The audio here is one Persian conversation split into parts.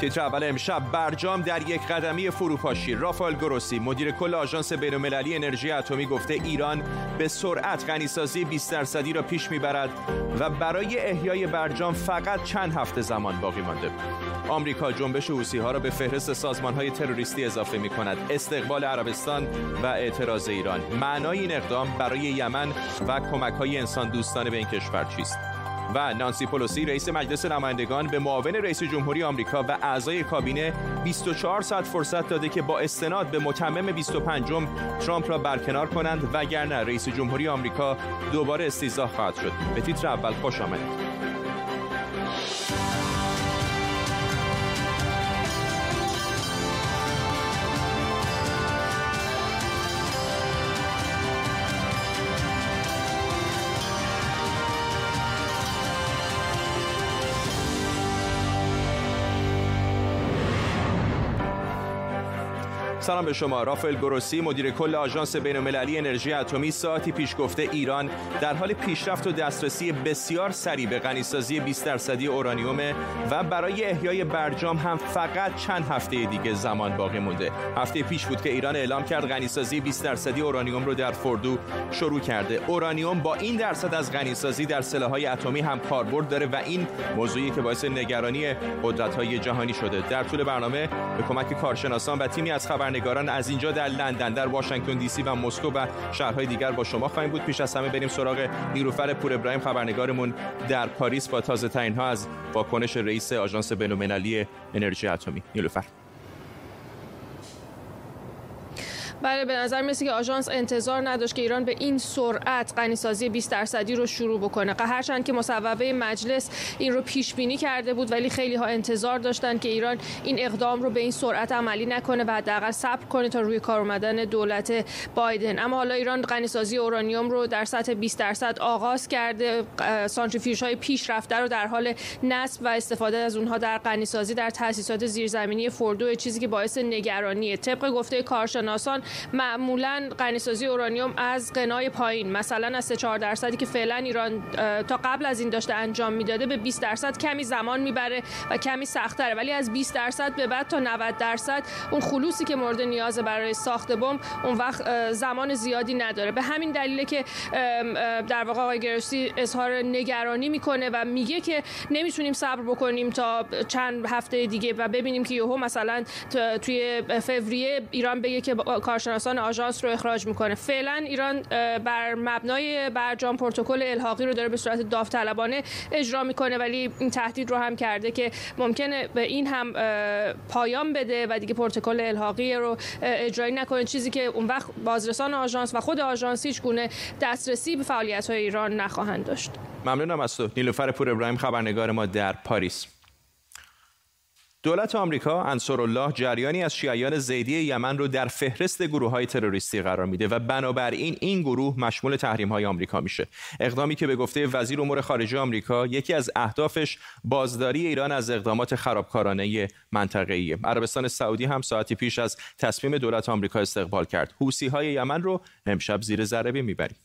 تیتر اول امشب برجام در یک قدمی فروپاشی. رافائل گروسی مدیر کل آژانس بین‌المللی انرژی اتمی گفته ایران به سرعت غنیسازی 20 درصدی را پیش می‌برد و برای احیای برجام فقط چند هفته زمان باقی مانده. آمریکا جنبش حوسی ها را به فهرست سازمان های تروریستی اضافه می کند استقبال عربستان و اعتراض ایران. معنای این اقدام برای یمن و کمک های انسان دوستانه به این کشور چیست؟ و نانسی پولوسی رئیس مجلس نمایندگان به معاون رئیس جمهوری آمریکا و اعضای کابینه 24 ساعت فرصت داده که با استناد به متمم 25 ترامپ را برکنار کنند وگرنه رئیس جمهوری آمریکا دوباره استیزاه خواهد شد. به تیتر اول خوش آمدید. سلام به شما. رافائل گروسی مدیر کل آژانس بین‌المللی انرژی اتمی ساعتی پیش گفته ایران در حال پیشرفت و دسترسی بسیار سریع به غنیسازی 20 درصدی اورانیوم و برای احیای برجام هم فقط چند هفته دیگه زمان باقی مونده. هفته پیش بود که ایران اعلام کرد غنیسازی 20 درصدی اورانیوم رو در فردو شروع کرده. اورانیوم با این درصد از غنیسازی در سلاح‌های اتمی هم کاربرد داره و این موضوعی که باعث نگرانی قدرت‌های جهانی شده. در طول برنامه به کمک کارشناسان و تیمی از خبر خبرنگاران از اینجا در لندن در واشنگتن دی سی و مسکو و شهرهای دیگر با شما خواهیم بود. پیش از همه بریم سراغ نیروفر پور ابراهیم خبرنگارمون در پاریس. با تازه ترین ها از واکنش رئیس آژانس بین‌المللی انرژی اتمی. نیلوفر. بله به نظر میسه که آژانس انتظار نداشت که ایران به این سرعت غنیسازی 20 درصدی رو شروع بکنه. هرچند که مصوبه مجلس این رو پیش بینی کرده بود ولی خیلی ها انتظار داشتن که ایران این اقدام رو به این سرعت عملی نکنه و حداقل صبر کنه تا روی کار اومدن دولت بایدن. اما حالا ایران غنیسازی اورانیوم رو در سطح 20 درصد آغاز کرده. سانتریفیوژ های پیشرفته رو در حال نصب و استفاده از اونها در غنیسازی در تاسیسات زیرزمینی فردو چیزی که باعث نگرانیه. طبق گفته کارشناسان معمولا غنیسازی اورانیوم از قنای پایین مثلا از 4 درصدی که فعلا ایران تا قبل از این داشته انجام می‌داده به 20 درصد کمی زمان می‌بره و کمی سختره ولی از 20 درصد به بعد تا 90 درصد اون خلوصی که مورد نیاز برای ساخت بمب اون وقت زمان زیادی نداره. به همین دلیله که در واقع آقای گرسی اظهار نگرانی می‌کنه و میگه که نمی‌تونیم صبر بکنیم تا چند هفته دیگه و ببینیم که یهو مثلا توی فوریه ایران بگه که کارشناسان آژانس رو اخراج می‌کنه. فعلا ایران بر مبنای برجام پروتکل الحاقی رو داره به صورت داوطلبانه اجرا می‌کنه ولی این تهدید رو هم کرده که ممکنه به این هم پایان بده و دیگه پروتکل الحاقی رو اجرایی نکنه. چیزی که اون وقت بازرسان آژانس و خود آژانس هیچ گونه دسترسی به فعالیت های ایران نخواهند داشت. ممنونم از تو. نیلوفر پور ابراهیم خبرنگار ما در پاریس. دولت آمریکا انصارالله جریانی از شیعیان زیدی یمن رو در فهرست گروه های تروریستی قرار میده و بنابراین این گروه مشمول تحریم های آمریکا میشه. اقدامی که به گفته وزیر امور خارجه آمریکا یکی از اهدافش بازداری ایران از اقدامات خرابکارانه منطقه‌ای. عربستان سعودی هم ساعتی پیش از تصمیم دولت آمریکا استقبال کرد. حوسی های یمن رو امشب زیر ذره می‌بریم.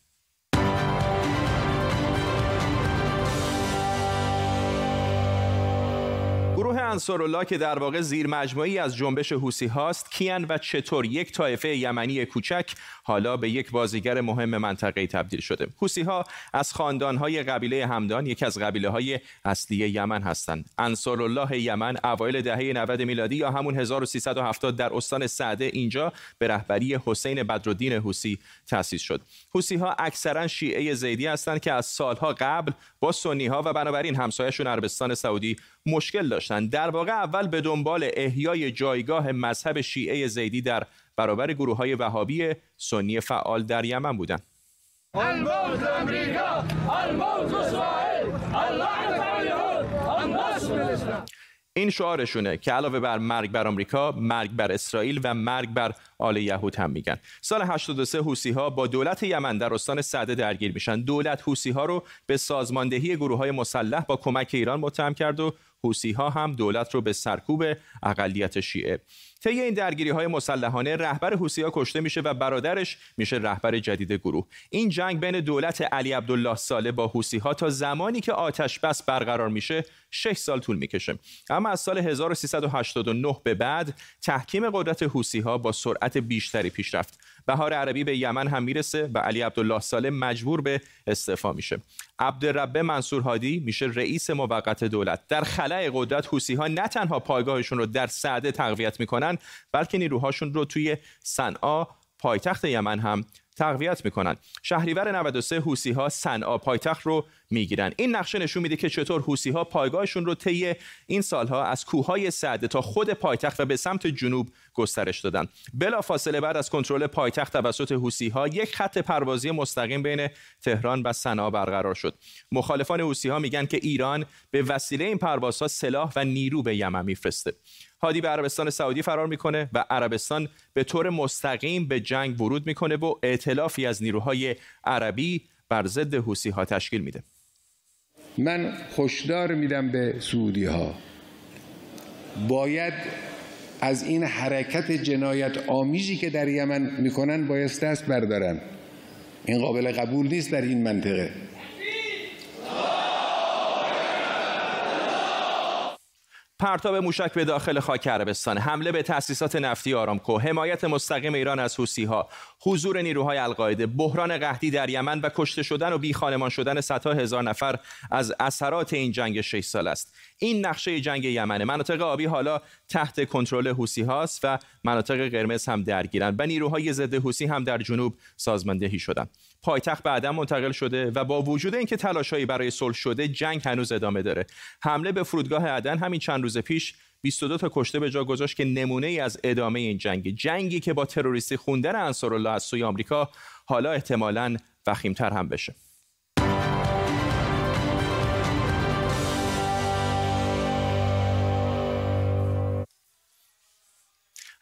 گروه انصارالله که در واقع زیر مجموعی از جنبش حوسی هاست کیان و چطور یک طایفه یمنی کوچک حالا به یک بازیگر مهم منطقه تبدیل شده. حوسی ها از خاندان های قبیله همدان یکی از قبیله های اصلی یمن هستند. انصارالله یمن اوایل دهه 90 میلادی یا همون 1370 در استان سعده اینجا به رهبری حسین بدرالدین حوسی تأسیس شد. حوسی ها اکثرا شیعه زیدی هستند که از سالها قبل با سنی ها و بنابراین همسایه‌شون عربستان سعودی مشکل داشتند در واقع اول به دنبال احیای جایگاه مذهب شیعه زیدی در برابر گروه های وهابی سنی فعال در یمن بودند این شعارشونه که علاوه بر مرگ بر آمریکا مرگ بر اسرائیل و مرگ بر آل یهود هم میگن. سال 83 حوسی ها با دولت یمن در استان سعده درگیر میشن. دولت حوسی ها رو به سازماندهی گروه های مسلح با کمک ایران متهم کرد و حوسی ها هم دولت رو به سرکوب اقلیت شیعه. طی این درگیری های مسلحانه رهبر حوسی ها کشته میشه و برادرش میشه رهبر جدید گروه. این جنگ بین دولت علی عبدالله ساله با حوسی ها تا زمانی که آتش بس برقرار میشه 6 سال طول می‌کشه. اما از سال 1389 به بعد تحکیم قدرت حوسی ها با سرعت بیشتری پیش رفت. بهار عربی به یمن هم می‌رسه و علی عبدالله ساله مجبور به استعفا میشه. عبدالربه منصور هادی میشه رئیس موقت دولت. در خلای قدرت حوسی ها نه تنها پایگاهشون رو در سعده تقویت می‌کنن بلکه نیروهاشون رو توی صنعا پایتخت یمن هم تقویت می‌کنن. شهریور 93 حوسی ها صنعا پایتخت رو می‌گیرن. این نقشه نشون میده که چطور حوسی ها پایگاهشون رو طی این سالها از کوههای سعده تا خود پایتخت و به سمت جنوب گسترش دادن. بلا فاصله بعد از کنترل پایتخت توسط حوسی ها یک خط پروازی مستقیم بین تهران و صنعا برقرار شد. مخالفان حوسی ها میگن که ایران به وسیله این پروازها سلاح و نیرو به یمن میفرسته. هادی به عربستان سعودی فرار می‌کنه و عربستان به طور مستقیم به جنگ ورود می‌کنه و ائتلافی از نیروهای عربی بر ضد حوسی ها تشکیل میده. من خوشدار میدم به سعودی ها باید از این حرکت جنایت آمیزی که در یمن می‌کنن باید دست بردارن. این قابل قبول نیست در این منطقه. پرتاب موشک به داخل خاک عربستان حمله به تأسیسات نفتی آرامکو. حمایت مستقیم ایران از ها حضور نیروهای القاعده. بحران قحطی در یمن و کشته شدن و بیخانمان شدن صدها هزار نفر از اثرات این جنگ 6 سال است. این نقشه جنگ یمن مناطق آبی حالا تحت کنترل حوسی هاست و مناطق قرمز هم درگیرند و نیروهای ضد حوسی هم در جنوب سازماندهی شدند پایتخت بعدا منتقل شده و با وجود اینکه تلاشهایی برای صلح شده جنگ هنوز ادامه داره. حمله به فرودگاه عدن همین چند روز پیش 22 تا کشته به جا گذاشت که نمونه ای از ادامه این جنگ. جنگی که با تروریستی خوندن انصارالله از سوی آمریکا حالا احتمالاً وخیمتر هم بشه.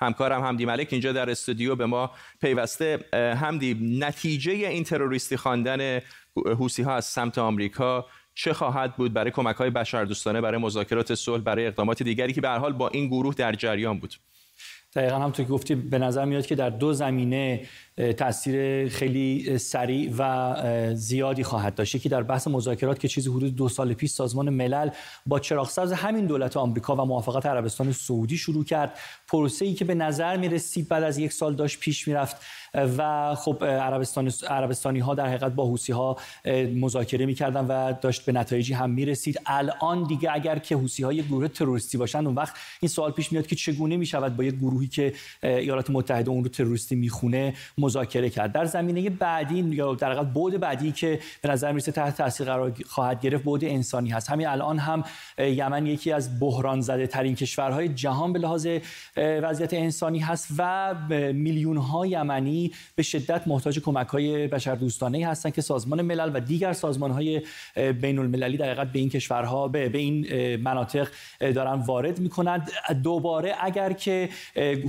همکارم همدی ملک اینجا در استودیو به ما پیوسته همدی نتیجه این تروریستی خواندن حوسی ها از سمت آمریکا چه خواهد بود؟ برای کمک های بشردوستانه برای مذاکرات صلح برای اقدامات دیگری که به حال با این گروه در جریان بود. دقیقا همونطور که گفتی به نظر میاد که در دو زمینه تاثیر خیلی سریع و زیادی خواهد داشت. یکی در بحث مذاکرات که چیزی حدود دو سال پیش سازمان ملل با چراغ سبز همین دولت آمریکا و موافقت عربستان سعودی شروع کرد پروسه ای که به نظر می‌رسید بعد از یک سال داشت پیش می‌رفت و خب عربستان عربستانی ها در حقیقت با حوسی ها مذاکره می‌کردن و داشت به نتایجی هم می‌رسید. الان دیگه اگر که حوسی ها یک گروه تروریستی باشن اون وقت این سوال پیش میاد که چگونه می‌شود با یک گروهی که ایالات متحده اون رو تروریستی می‌خونه مذاکره کرد. در زمینه بعدی یا در حقیقت بعد بعدی که به نظر می‌رسه تحت تاثیر قرار خواهد گرفت بعد انسانی هست. همین الان هم یمن یکی از بحران زده ترین کشورهای جهان به لحاظ وضعیت انسانی هست و میلیون ها یمنی به شدت محتاج کمک های بشردوستانه هستند که سازمان ملل و دیگر سازمان های بین المللی در به این کشورها به, به این مناطق دارن وارد می‌کنند دوباره اگر که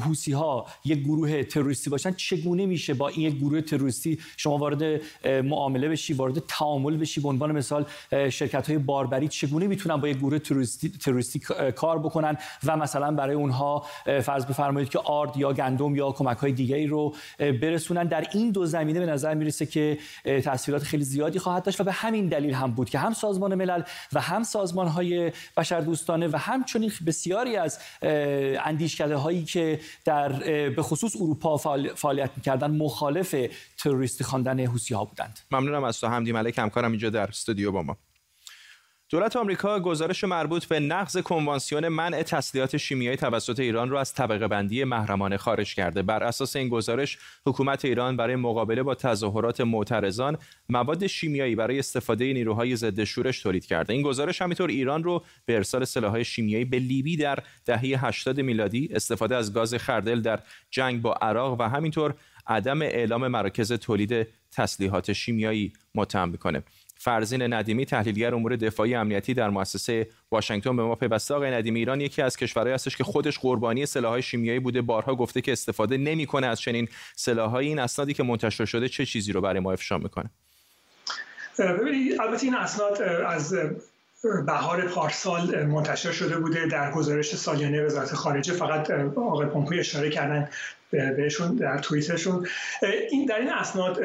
حوسی ها یک گروه تروریستی باشن چگونه میشه با این گروه تروریستی شما وارد معامله بشی وارد تعامل بشی. به عنوان مثال شرکت های باربری چگونه می‌تونن با یک گروه تروریستی, تروریستی کار بکنن؟ و مثلا برای اونها فرض بفرمایید که آرد یا گندم یا کمک های دیگری رو برسونن. در این دو زمینه به نظر می‌رسه که تاثیرات خیلی زیادی خواهد داشت و به همین دلیل هم بود که هم سازمان ملل و هم سازمان های بشردوستانه و همچنین بسیاری از اندیشکده هایی که در به خصوص اروپا فعالیت می‌کردن مخالف تروریستی خواندن حوسی ها بودند. ممنونم از تو حمدی ملک. همکارم اینجا در استودیو با ما. دولت آمریکا گزارش مربوط به نقض کنوانسیون منع تسلیحات شیمیایی توسط ایران را از طبقه بندی محرمانه خارج کرده. بر اساس این گزارش حکومت ایران برای مقابله با تظاهرات معترضان مواد شیمیایی برای استفاده نیروهای ضد شورش تولید کرده. این گزارش همینطور ایران رو به ارسال سلاح‌های شیمیایی به لیبی در دهه 80 میلادی استفاده از گاز خردل در جنگ با عراق و همینطور عدم اعلام مراکز تولید تسلیحات شیمیایی متهم می‌کنه. فرزین ندیمی تحلیلگر امور دفاعی امنیتی در مؤسسه واشنگتن به ما پیوسته. آقای ندیمی ایران یکی از کشورهایی هستش که خودش قربانی سلاح‌های شیمیایی بوده. بارها گفته که استفاده نمی‌کنه از چنین سلاح‌هایی. این اسنادی که منتشر شده چه چیزی رو برای ما افشا می‌کنه؟ البته این اسناد از بهار پارسال منتشر شده بوده در گزارش سالیانه وزارت خارجه. فقط آقای پومپوی اشاره کردن بهشون در توییترشون. این در این اسناد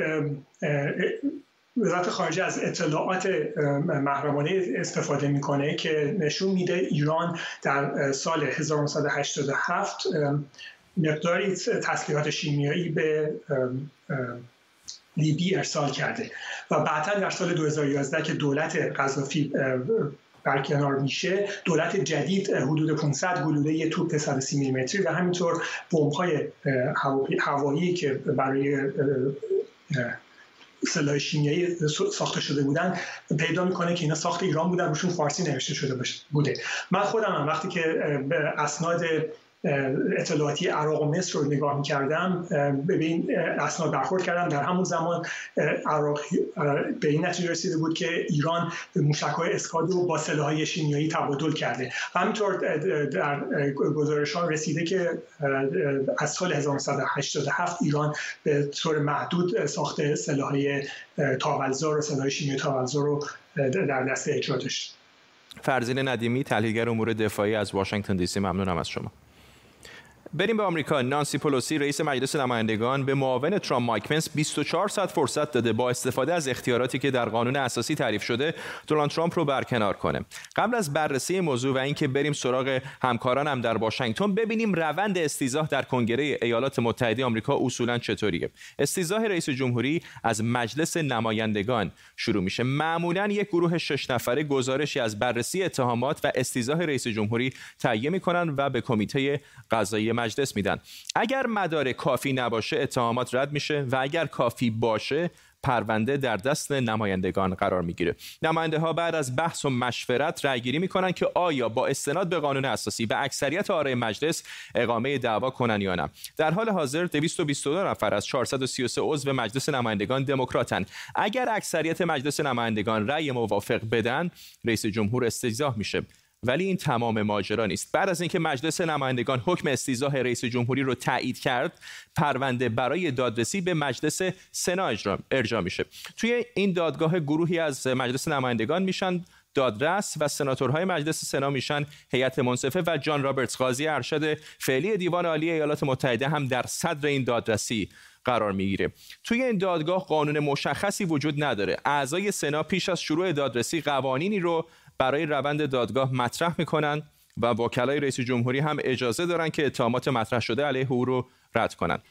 وزارت خارجه از اطلاعات محرمانه استفاده می‌کنه که نشون میده ایران در سال 1987 مقداری تسلیحات شیمیایی به لیبی ارسال کرده. و بعدا در سال 2011 که دولت قذافی برکنار میشه دولت جدید حدود 500 گلوله توپ 130 میلیمتری و همینطور های هوایی که برای سلاح شیمیایی ساخته شده بودن پیدا می‌کنه که اینا ساخت ایران بودن روشون فارسی نوشته شده بوده. من خودم هم وقتی که اسناد اطلاعاتی عراق و مصر رو نگاه می کردم به این اسناد برخورد کردم در همون زمان عراق به این نتیجه رسیده بود که ایران موشک های اسکادی رو با سلاح های شیمیایی تبادل کرده. همینطور در گزارش ها رسیده که از سال 1987 ایران به طور محدود ساخت سلاح های تاولزار و سلاح شیمیایی تاولزار رو در دست اجرا داشت. فرزین ندیمی تحلیلگر امور دفاعی از واشنگتن دی سی ممنونم از شما. بریم به آمریکا. نانسی پولوسی رئیس مجلس نمایندگان به معاون ترامپ مایک پنس 24 ساعت فرصت داده با استفاده از اختیاراتی که در قانون اساسی تعریف شده دونالد ترامپ رو برکنار کنه. قبل از بررسی موضوع و اینکه بریم سراغ همکارانم در واشنگتن ببینیم روند استیزاه در کنگره ایالات متحده آمریکا اصولا چطوریه. استیزاه رئیس جمهوری از مجلس نمایندگان شروع میشه. معمولا یک گروه شش نفره گزارشی از بررسی اتهامات و استیزاه رئیس جمهوری تهیه می‌کنن و به کمیته قضایی مجلس میدن. اگر مدار کافی نباشه اتهامات رد میشه و اگر کافی باشه پرونده در دست نمایندگان قرار می‌گیره. نماینده ها بعد از بحث و مشورت رأی گیری می‌کنن که آیا با استناد به قانون اساسی و اکثریت آرای مجلس اقامه دعوا کنن یا نه. در حال حاضر 222 نفر از 433 عضو مجلس نمایندگان دموکراتن. اگر اکثریت مجلس نمایندگان رأی موافق بدن رئیس جمهور استجزاه میشه. ولی این تمام ماجرا نیست. بعد از اینکه مجلس نمایندگان حکم استیضاح رئیس جمهوری رو تایید کرد پرونده برای دادرسی به مجلس سنا ارجا میشه. توی این دادگاه گروهی از مجلس نمایندگان میشن دادرس و سناتورهای مجلس سنا میشن هیئت منصفه و جان رابرتس قاضی ارشد فعلی دیوان عالی ایالات متحده هم در صدر این دادرسی قرار می‌گیره. توی این دادگاه قانون مشخصی وجود نداره. اعضای سنا پیش از شروع دادرسی قوانینی رو برای روند دادگاه مطرح می‌کنن و وکلای رئیس جمهوری هم اجازه دارن که اتهامات مطرح شده علیه او رو رد کنند.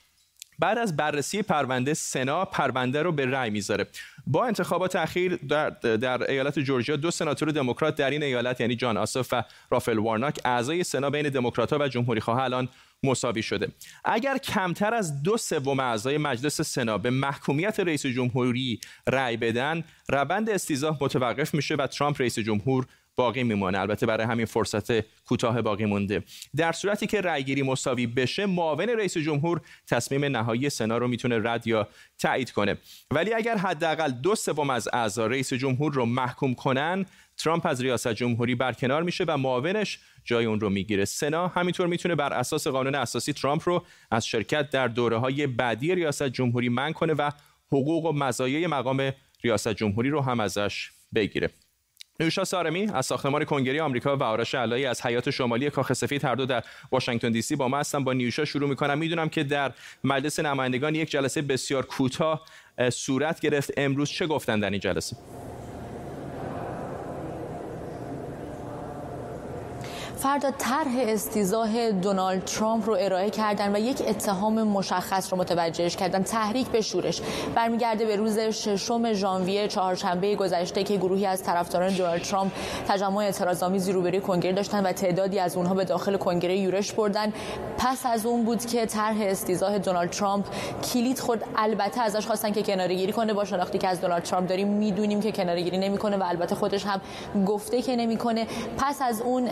بعد از بررسی پرونده سنا پرونده رو به رأی می‌ذاره با انتخابات اخیر در, در ایالت جورجیا دو سناتور دموکرات در این ایالت یعنی جان آسوف و رافل وارناک اعضای سنا بین دموکرات‌ها و جمهوری خواه الان مساوی شده. اگر کمتر از دو سوم اعضای مجلس سنا به محکومیت رئیس جمهوری رأی بدن روند استیزاه متوقف میشه و ترامپ رئیس جمهور باقی میمانه البته برای همین فرصت کوتاه باقی مونده. در صورتی که رأیگیری مساوی بشه معاون رئیس جمهور تصمیم نهایی سنا رو می‌تونه رد یا تایید کنه. ولی اگر حداقل دو سوم از اعضا رئیس جمهور رو محکوم کنن ترامپ از ریاست جمهوری برکنار میشه و معاونش جای اون رو می‌گیره. سنا همینطور می‌تونه بر اساس قانون اساسی ترامپ رو از شرکت در دوره های بعدی ریاست جمهوری من کنه و حقوق و مزایای مقام ریاست جمهوری رو هم ازش بگیره. نوشا سارمی از ساختمان کنگره آمریکا و آرش علایی از حیات شمالی کاخ سفید هر دو در واشنگتن دی سی با ما هستم با نیوشا شروع می‌کنم. می‌دونم که در مجلس نمایندگان یک جلسه بسیار کوتاه صورت گرفت. امروز چه گفتن در این جلسه؟ فردا طرح استیزاه دونالد ترامپ رو ارائه کردن و یک اتهام مشخص رو متوجهش کردن تحریک به شورش. برمیگرده به روز ششم ژانویه چهارشنبه گذشته که گروهی از طرفداران دونالد ترامپ تجمع اعتراضآمیزی روبروی کنگره داشتن و تعدادی از اونها به داخل کنگره یورش بردن. پس از اون بود که طرح استیضاح دونالد ترامپ کلید خورد البته ازش خواستن که کناره‌گیری کنه. با شناختی که از دونالد ترامپ داریم می‌دونیم که کناره‌گیری نمی‌کنه و البته خودش هم گفته که نمی‌کنه. پس از اون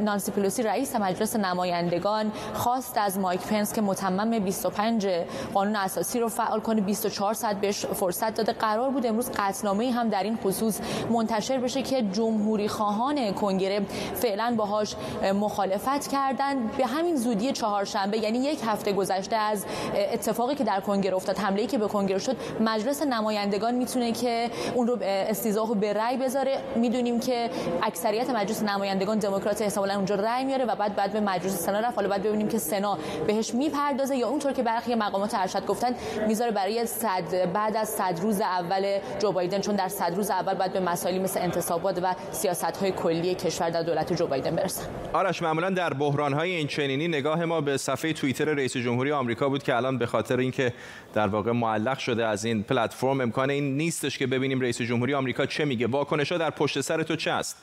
نانسی پلوسی رئیس مجلس نمایندگان خواست از مایک پنس که متمم 25 قانون اساسی رو فعال کنه. 24 ساعت بهش فرصت داده. قرار بود امروز قطعنامه هم در این خصوص منتشر بشه که جمهوری خواهان کنگره فعلا باهاش مخالفت کردن به همین زودی چهارشنبه یعنی یک هفته گذشته از اتفاقی که در کنگره افتاد حمله که به کنگره شد مجلس نمایندگان می‌تونه که اون رو استیضاح به رأی بذاره. می‌دونیم که اکثریت مجلس نمایندگان دموکرات احتمالاً اونجا رأی میاره و بعد بعد به مجلس سنا رفت. حالا بعد ببینیم که سنا بهش می‌پردازه یا اونطور که برخی مقامات ارشد گفتن می‌ذاره برای صد بعد از صد روز اول جو بایدن چون در صد روز اول بعد به مسائلی مثل انتصابات و سیاست های کلی کشور در دولت جو بایدن برسن. آرش معمولا در بحران های این چنینی نگاه ما به صفحه توییتر رئیس جمهوری آمریکا بود که الان به خاطر اینکه در واقع معلق شده از این پلتفرم امکان این نیستش که ببینیم رئیس جمهوری آمریکا چه میگه. واکنش در پشت سر تو چه است؟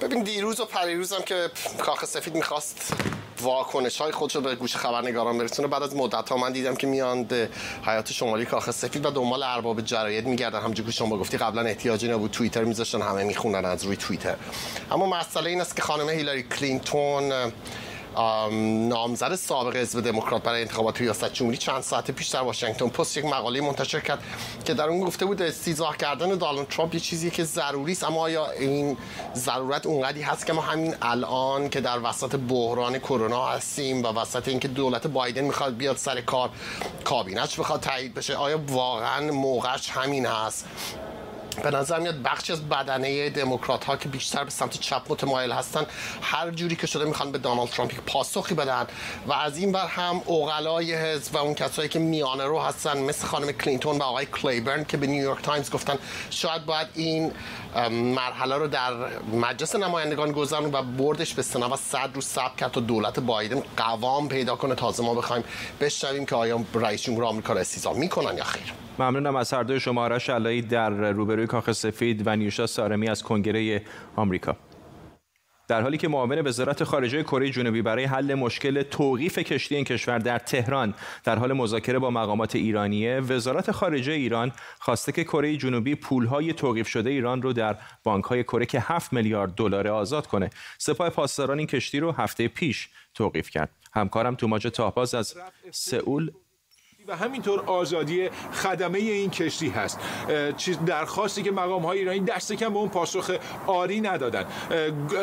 ببین دیروز و پریروز هم که کاخ سفید می‌خواست واکنش های خودش رو به گوش خبرنگاران برسونه. بعد از مدت ها من دیدم که میان به حیات شمالی کاخ سفید و دنبال ارباب جراید میگردن. همونجوری که شما گفتی قبلا احتیاجی نبود توییتر میذاشتن همه می‌خونن از روی توییتر. اما مسئله این است که خانم هیلاری کلینتون نامزد سابق حزب دموکرات برای انتخابات ریاست جمهوری چند ساعت پیش در واشنگتن پست یک مقاله منتشر کرد که در اون گفته بود استیضاح کردن دونالد ترامپ یه چیزی که ضروری است اما آیا این ضرورت اونقدی هست که ما همین الان که در وسط بحران کرونا هستیم و وسط اینکه دولت بایدن می‌خواد بیاد سر کار کابینش بخواد تایید بشه آیا واقعا موقعش همین هست؟ به نظر میاد بخشی از بدنه دموکرات ها که بیشتر به سمت چپ متمایل هستن هر جوری که شده می‌خوان به دونالد ترامپ پاسخی بدن و از این ور هم عقلای حزب و اون کسایی که میانه رو هستن مثل خانم کلینتون و آقای کلیبرن که به نیویورک تایمز گفتن شاید باید این مرحله رو در مجلس نمایندگان گذارن و بردش به سنا و صد رو ثبت کرد تا دولت بایدن قوام پیدا کنه. تازه ما بخوایم بشنویم که آیا رئیس جمهور آمریکا را استیضاح می‌کنن یا خیر. ممنونم از هر دوی شما آرش علایی در روبروی کاخ سفید و نیوشا سارمی از کنگره آمریکا. در حالی که معاون وزارت خارجه کره جنوبی برای حل مشکل توقیف کشتی این کشور در تهران در حال مذاکره با مقامات ایرانیه وزارت خارجه ایران خواسته که کره جنوبی پولهای توقیف شده ایران رو در بانکهای کره که 7 میلیارد دلار آزاد کنه. سپاه پاسداران این کشتی رو هفته پیش توقیف کرد. همکارم توماج تاهباز از سئول و همینطور آزادی خدمه این کشتی هست. چیز درخواستی که مقام های ایرانی دست کم به اون پاسخ آری ندادن.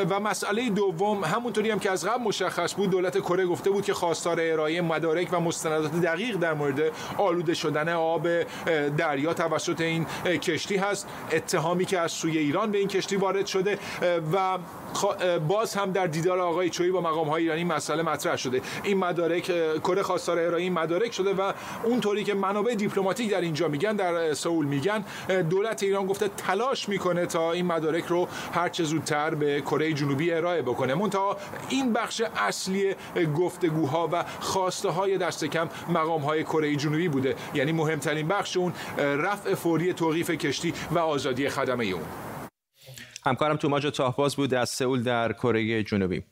و مسئله دوم همونطوری هم که از قبل مشخص بود دولت کره گفته بود که خواستار ارائه مدارک و مستندات دقیق در مورد آلوده شدن آب دریا توسط این کشتی هست. اتهامی که از سوی ایران به این کشتی وارد شده و باز هم در دیدار آقای چویی با مقام های ایرانی مسئله مطرح شده. این مدارک کره خواستار ارائه این مدارک شده و اونطوری که منابع دیپلماتیک در اینجا میگن در سئول میگن دولت ایران گفته تلاش می‌کنه تا این مدارک رو هر چه زودتر به کره جنوبی ارائه بکنه. منتها این بخش اصلی گفتگوها و خواسته های دست کم مقام های کره جنوبی بوده. یعنی مهمترین بخش اون رفع فوری توقیف کشتی و آزادی خدمه اون. همکارم توماج تاهباز بود از سئول در کره جنوبی.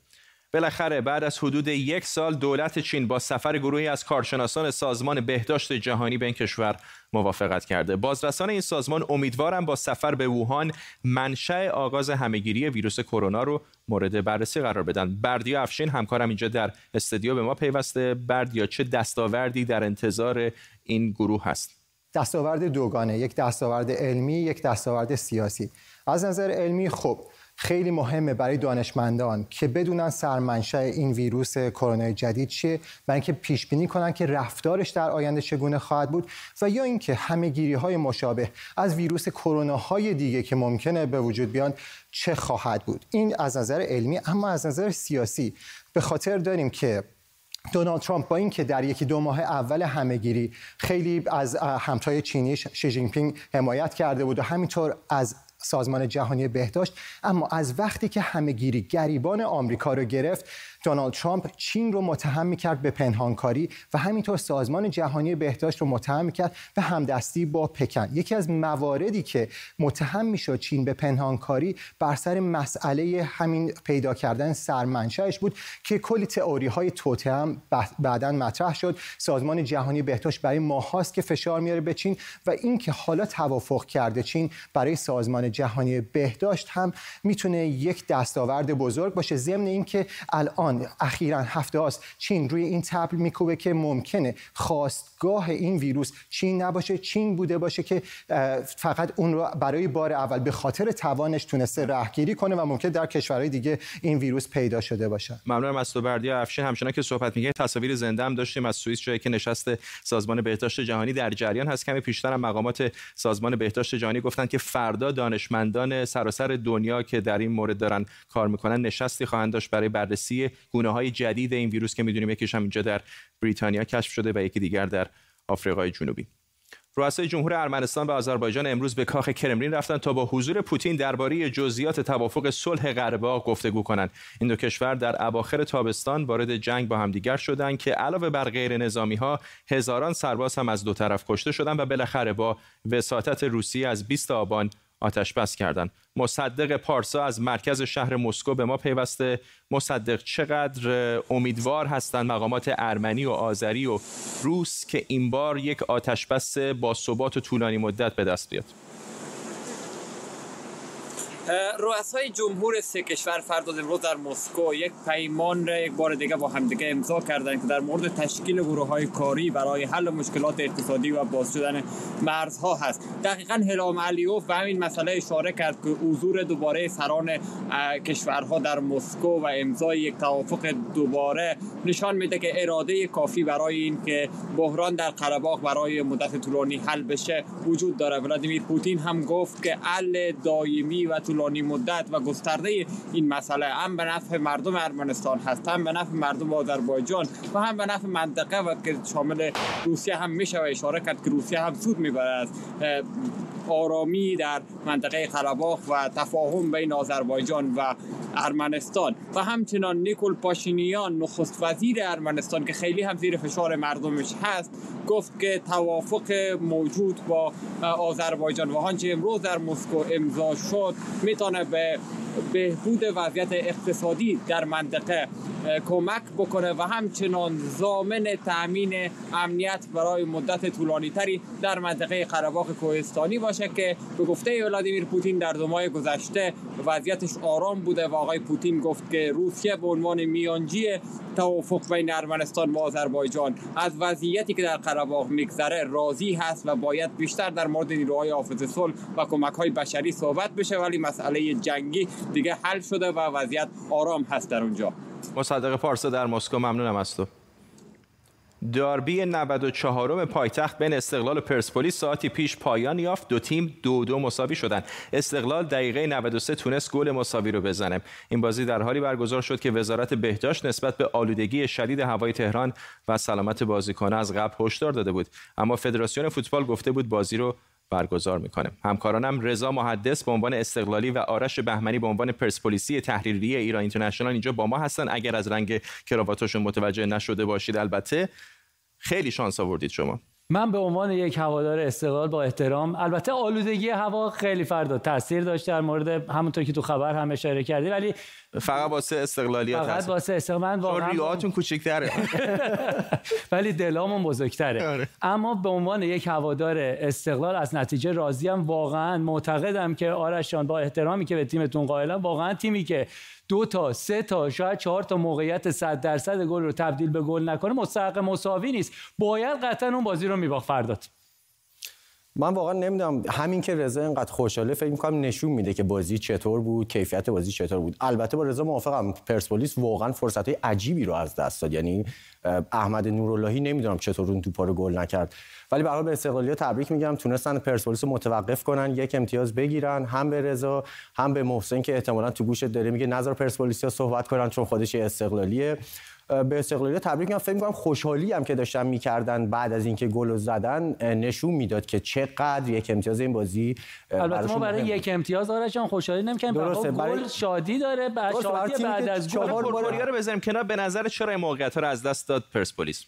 بالاخره بعد از حدود یک سال دولت چین با سفر گروهی از کارشناسان سازمان بهداشت جهانی به این کشور موافقت کرده. بازرسان این سازمان امیدوارم با سفر به ووهان منشأ آغاز همهگیری ویروس کرونا رو مورد بررسی قرار بدن. بردیا افشین همکارم اینجا در استودیو به ما پیوسته. بردیا چه دستاوردی در انتظار این گروه هست؟ دستاورد دوگانه یک دستاورد علمی یک دستاورد سیاسی. از نظر علمی خب خیلی مهمه برای دانشمندان که بدونن سرمنشأ این ویروس کرونا جدید چیه برای اینکه پیش بینی کنن که رفتارش در آینده چگونه خواهد بود و یا اینکه همه گیری های مشابه از ویروس کرونا های دیگه که ممکنه به وجود بیان چه خواهد بود. این از نظر علمی اما از نظر سیاسی. به خاطر داریم که دونالد ترامپ با اینکه در یکی دو ماه اول همهگیری خیلی از همتای چینی شی جین پینگ حمایت کرده بود و همینطور از سازمان جهانی بهداشت اما از وقتی که همهگیری گریبان آمریکا رو گرفت دونالد ترامپ چین رو متهم می‌کرد به پنهانکاری و همینطور سازمان جهانی بهداشت رو متهم می‌کرد به همدستی با پکن. یکی از مواردی که متهم می‌شد چین به پنهانکاری بر سر مسئله همین پیدا کردن سرمنشأش بود که کلی تئوری های توته هم بعدا مطرح شد. سازمان جهانی بهداشت برای ماهاست که فشار میاره به چین و اینکه حالا توافق کرده چین برای سازمان جهانی بهداشت هم می‌تونه یک دستاورد بزرگ باشه. ضمن اینکه الان اخیرا هفته هاست چین روی این تبل میکوبه که ممکنه خواستگاه این ویروس چین نباشه. چین بوده باشه که فقط اون رو برای بار اول به خاطر توانش تونسته رهگیری کنه و ممکن در کشورهای دیگه این ویروس پیدا شده باشه. ممنونم از تو بردی افشین. همچنان که صحبت میگه تصاویر زنده هم داشتیم از سوئیس جایی که نشست سازمان بهداشت جهانی در جریان هست. کمی پیشتر هم مقامات سازمان بهداشت جهانی گفتن که فردا دانشمندان سراسر دنیا که در این مورد دارن کار می‌کنن نشستی خواهند داشت برای بررسی گونه های جدید این ویروس که می‌دونیم یکیش هم اینجا در بریتانیا کشف شده و یکی دیگر در آفریقای جنوبی. رؤسای جمهور ارمنستان و آذربایجان امروز به کاخ کرملین رفتند تا با حضور پوتین درباره جزئیات توافق صلح قره گفتگو کنند این دو کشور در اواخر تابستان وارد جنگ با همدیگر شدند که علاوه بر غیر نظامی ها هزاران سرباز هم از دو طرف کشته شدند و بالاخره با وساطت روسیه از 20 آبان آتش بس کردند مصدق پارسا از مرکز شهر مسکو به ما پیوسته. مصدق چقدر امیدوار هستند مقامات ارمنی و آذری و روس که این بار یک آتش بس با ثبات و طولانی مدت به دست بیاد. رؤسای جمهور سه کشور فردا امروز در مسکو یک پیمان را یک بار دیگه با همدیگه امضا کردند که در مورد تشکیل گروه های کاری برای حل مشکلات اقتصادی و باز شدن مرزها هست. دقیقا هلام علیوف و همین مسئله اشاره کرد که حضور دوباره سران کشورها در مسکو و امضای یک توافق دوباره نشان میده که اراده کافی برای این که بحران در قره برای مدت طولانی حل بشه وجود داره. ولادیمیر پوتین هم گفت که حل دائمی و طولانی مدت و گسترده این مسئله هم به نفع مردم ارمنستان هست هم به نفع مردم آذربایجان و هم به نفع منطقه و که شامل روسیه هم میشه و اشاره کرد که روسیه هم سود می‌بره. از آرامی در منطقه قرباخ و تفاهم بین آذربایجان و ارمنستان و همچنان نیکول پاشینیان نخست وزیر ارمنستان که خیلی هم زیر فشار مردمش هست گفت که توافق موجود با آذربایجان. و آنچه امروز در مسکو امضا شد می‌تونه به بهبود وضعیت اقتصادی در منطقه کمک بکنه و همچنان ضامن تامین امنیت برای مدت طولانی تری در منطقه قره‌باغ کوهستانی باشه که به گفته ولادیمیر پوتین در دو ماه گذشته وضعیتش آرام بوده و آقای پوتین گفت که روسیه به عنوان میانجی توافق بین ارمنستان و آذربایجان از وضعیتی که در قره‌باغ میگذره راضی هست و باید بیشتر در مورد نیروهای حافظ صلح و کمک های بشری صحبت بشه ولی مسئله جنگی دیگه حل شده و وضعیت آرام هست در اونجا. مصدق پارسا در مسکو ممنونم از تو. داربی 94 پایتخت بین استقلال و پرسپولیس ساعتی پیش پایان یافت. دو تیم دو دو مساوی شدند استقلال دقیقه 93 تونست گل مساوی رو بزنه. این بازی در حالی برگزار شد که وزارت بهداشت نسبت به آلودگی شدید هوای تهران و سلامت بازیکنان از قبل هشدار داده بود. اما فدراسیون فوتبال گفته بود بازی رو برگزار می‌کنه. همکارانم رضا محدث به عنوان استقلالی و آرش بهمنی به عنوان پرسپولیسی تحریری ایران اینترنشنال اینجا با ما هستن. اگر از رنگ کراواتشون متوجه نشده باشید البته خیلی شانس آوردید شما. من به عنوان یک هوادار استقلال با احترام البته آلودگی هوا خیلی فردا تاثیر داشته در مورد همونطور که تو خبر هم اشاره کردی ولی فقط واسه استقلالیت فقط واسه استقلال. واقعا ریاهاتون کوچیک‌تره ولی دلامون بزرگتره. آره. اما به عنوان یک هوادار استقلال از نتیجه راضیم واقعا معتقدم که آرشان با احترامی که به تیمتون قائلم واقعا تیمی که دو تا سه تا شاید چهار تا موقعیت 100 درصد گل رو تبدیل به گل نکنه مستحق مساوی نیست. باید قطعا اون بازی رو میباخت فردات. من واقعا نمی‌دونم همین که رضا اینقدر خوشحاله فکر می‌کنم نشون میده که بازی چطور بود کیفیت بازی چطور بود. البته با رضا موافقم پرسپولیس واقعا فرصت های عجیبی رو از دست داد. یعنی احمد نوراللهی نمی‌دونم چطور اون توپا رو گل نکرد. ولی برای به استقلالیا تبریک میگم تونستن پرسپولیس متوقف کنن یک امتیاز بگیرن هم به رضا هم به محسن که احتمالاً تو گوشت داره میگه نظر پرسپولیسیا صحبت کنن چون خودش استقلالیه. به استقلالی تبریک میگم. فکر می‌کنم خوشحالی هم که داشتن می‌کردن بعد از اینکه گل زدن نشون می‌داد که چقدر یک امتیاز این بازی البته ما برای یک امتیاز آرشان خوشحالی نمی‌کنیم. درسته. برای شادی داره. بعد شادی بعد از گل. رو بزنیم کنار. به نظر چرا موقعیت رو از دست داد پرسپولیس؟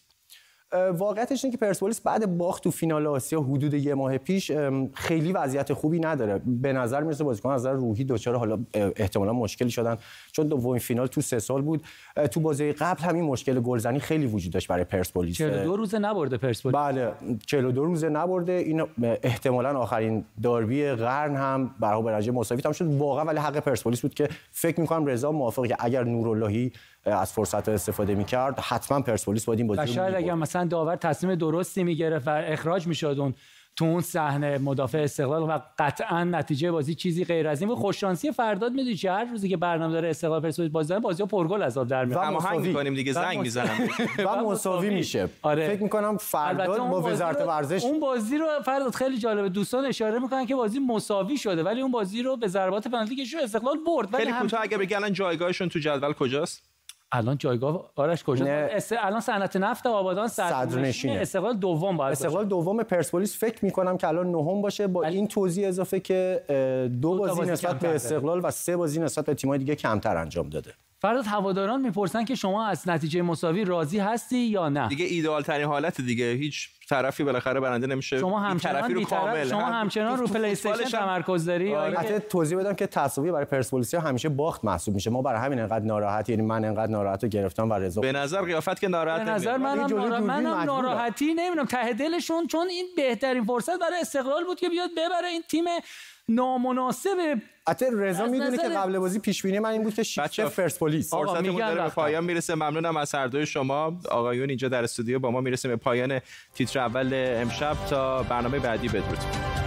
واقعیتش اینه که پرسپولیس بعد باخت تو فینال آسیا حدود یه ماه پیش خیلی وضعیت خوبی نداره. به نظر می‌رسه بازیکن از نظر روحی دچار حالا احتمالا مشکلی شدن. چون دومین فینال تو سه سال بود. تو بازی قبل همین مشکل گلزنی خیلی وجود داشت برای پرسپولیس. 42 روزه نبرده پرسپولیس. بله 42 روزه نبرده. این احتمالا آخرین داربی قرن هم برای برنامه مساوی تام شد. واقعا ولی حق پرسپولیس بود که فکر می‌کنم رضا موافقه که اگر نوراللهی از فرصت استفاده می‌کرد. حتما پرسپولیس باید این بازی شاید اگر مثلا داور تصمیم درستی می‌گرفت و اخراج می‌شد اون تو اون صحنه مدافع استقلال و قطعا نتیجه بازی چیزی غیر از این بود. خوششانسی فرداد می‌دونی چه هر روزی که برنامه داره استقلال پرسپولیس بازی داره بازی‌ها پرگل از آب در میاد. اما هنگ می‌کنیم دیگه زنگ می‌زنم. و مساوی میشه. آره. فکر می‌کنم فرداد با وزارت ورزش اون بازی رو فرداد خیلی جالبه. دوستان اشاره می‌کنن که بازی مساوی شده ولی اون بازی رو به ضربات پنالتی که استقلال برد. ولی خیلی کوتاه اگر بگن جایگاهشون تو جدول کجاست؟ الان جایگاه آرش کجا؟ است الان صنعت نفت آبادان صدرنشینه. استقلال دوم باید استقلال دوم پرسپولیس. فکر می‌کنم که الان نهم باشه. با این توضیح اضافه که دو, دو بازی نسبت به استقلال و سه بازی نسبت به تیم‌های دیگه کمتر انجام داده. فرداد هواداران می‌پرسن که شما از نتیجه مساوی راضی هستی یا نه؟ دیگه ایدئال ترین حالت دیگه. هیچ طرفی بالاخره برنده نمیشه. شما همچنان رو کامل شما همچنان رو پلی استیشن تمرکز داری؟ البته توضیح بدم که تعصبی برای پرسپولیس همیشه باخت محسوب میشه. ما برای همین انقدر ناراحت یعنی من انقدر ناراحت گرفتم و رضا به نظر قیافت که ناراحت به نظر منم نارا... منم ناراحتی نمی‌دونم. ته دلشون چون این بهترین فرصت برای استقلال بود که بیاد ببره این تیم نامناسب حتی رضا می‌دونه که قبل بازی پیش بینی من این بود که شیفت فرست پلیس فرصتمون داره به پایان می‌رسه. ممنونم از هر دوی شما. آقایون اینجا در استودیو با ما می‌رسیم به پایان تیتر اول امشب. تا برنامه بعدی بدرود.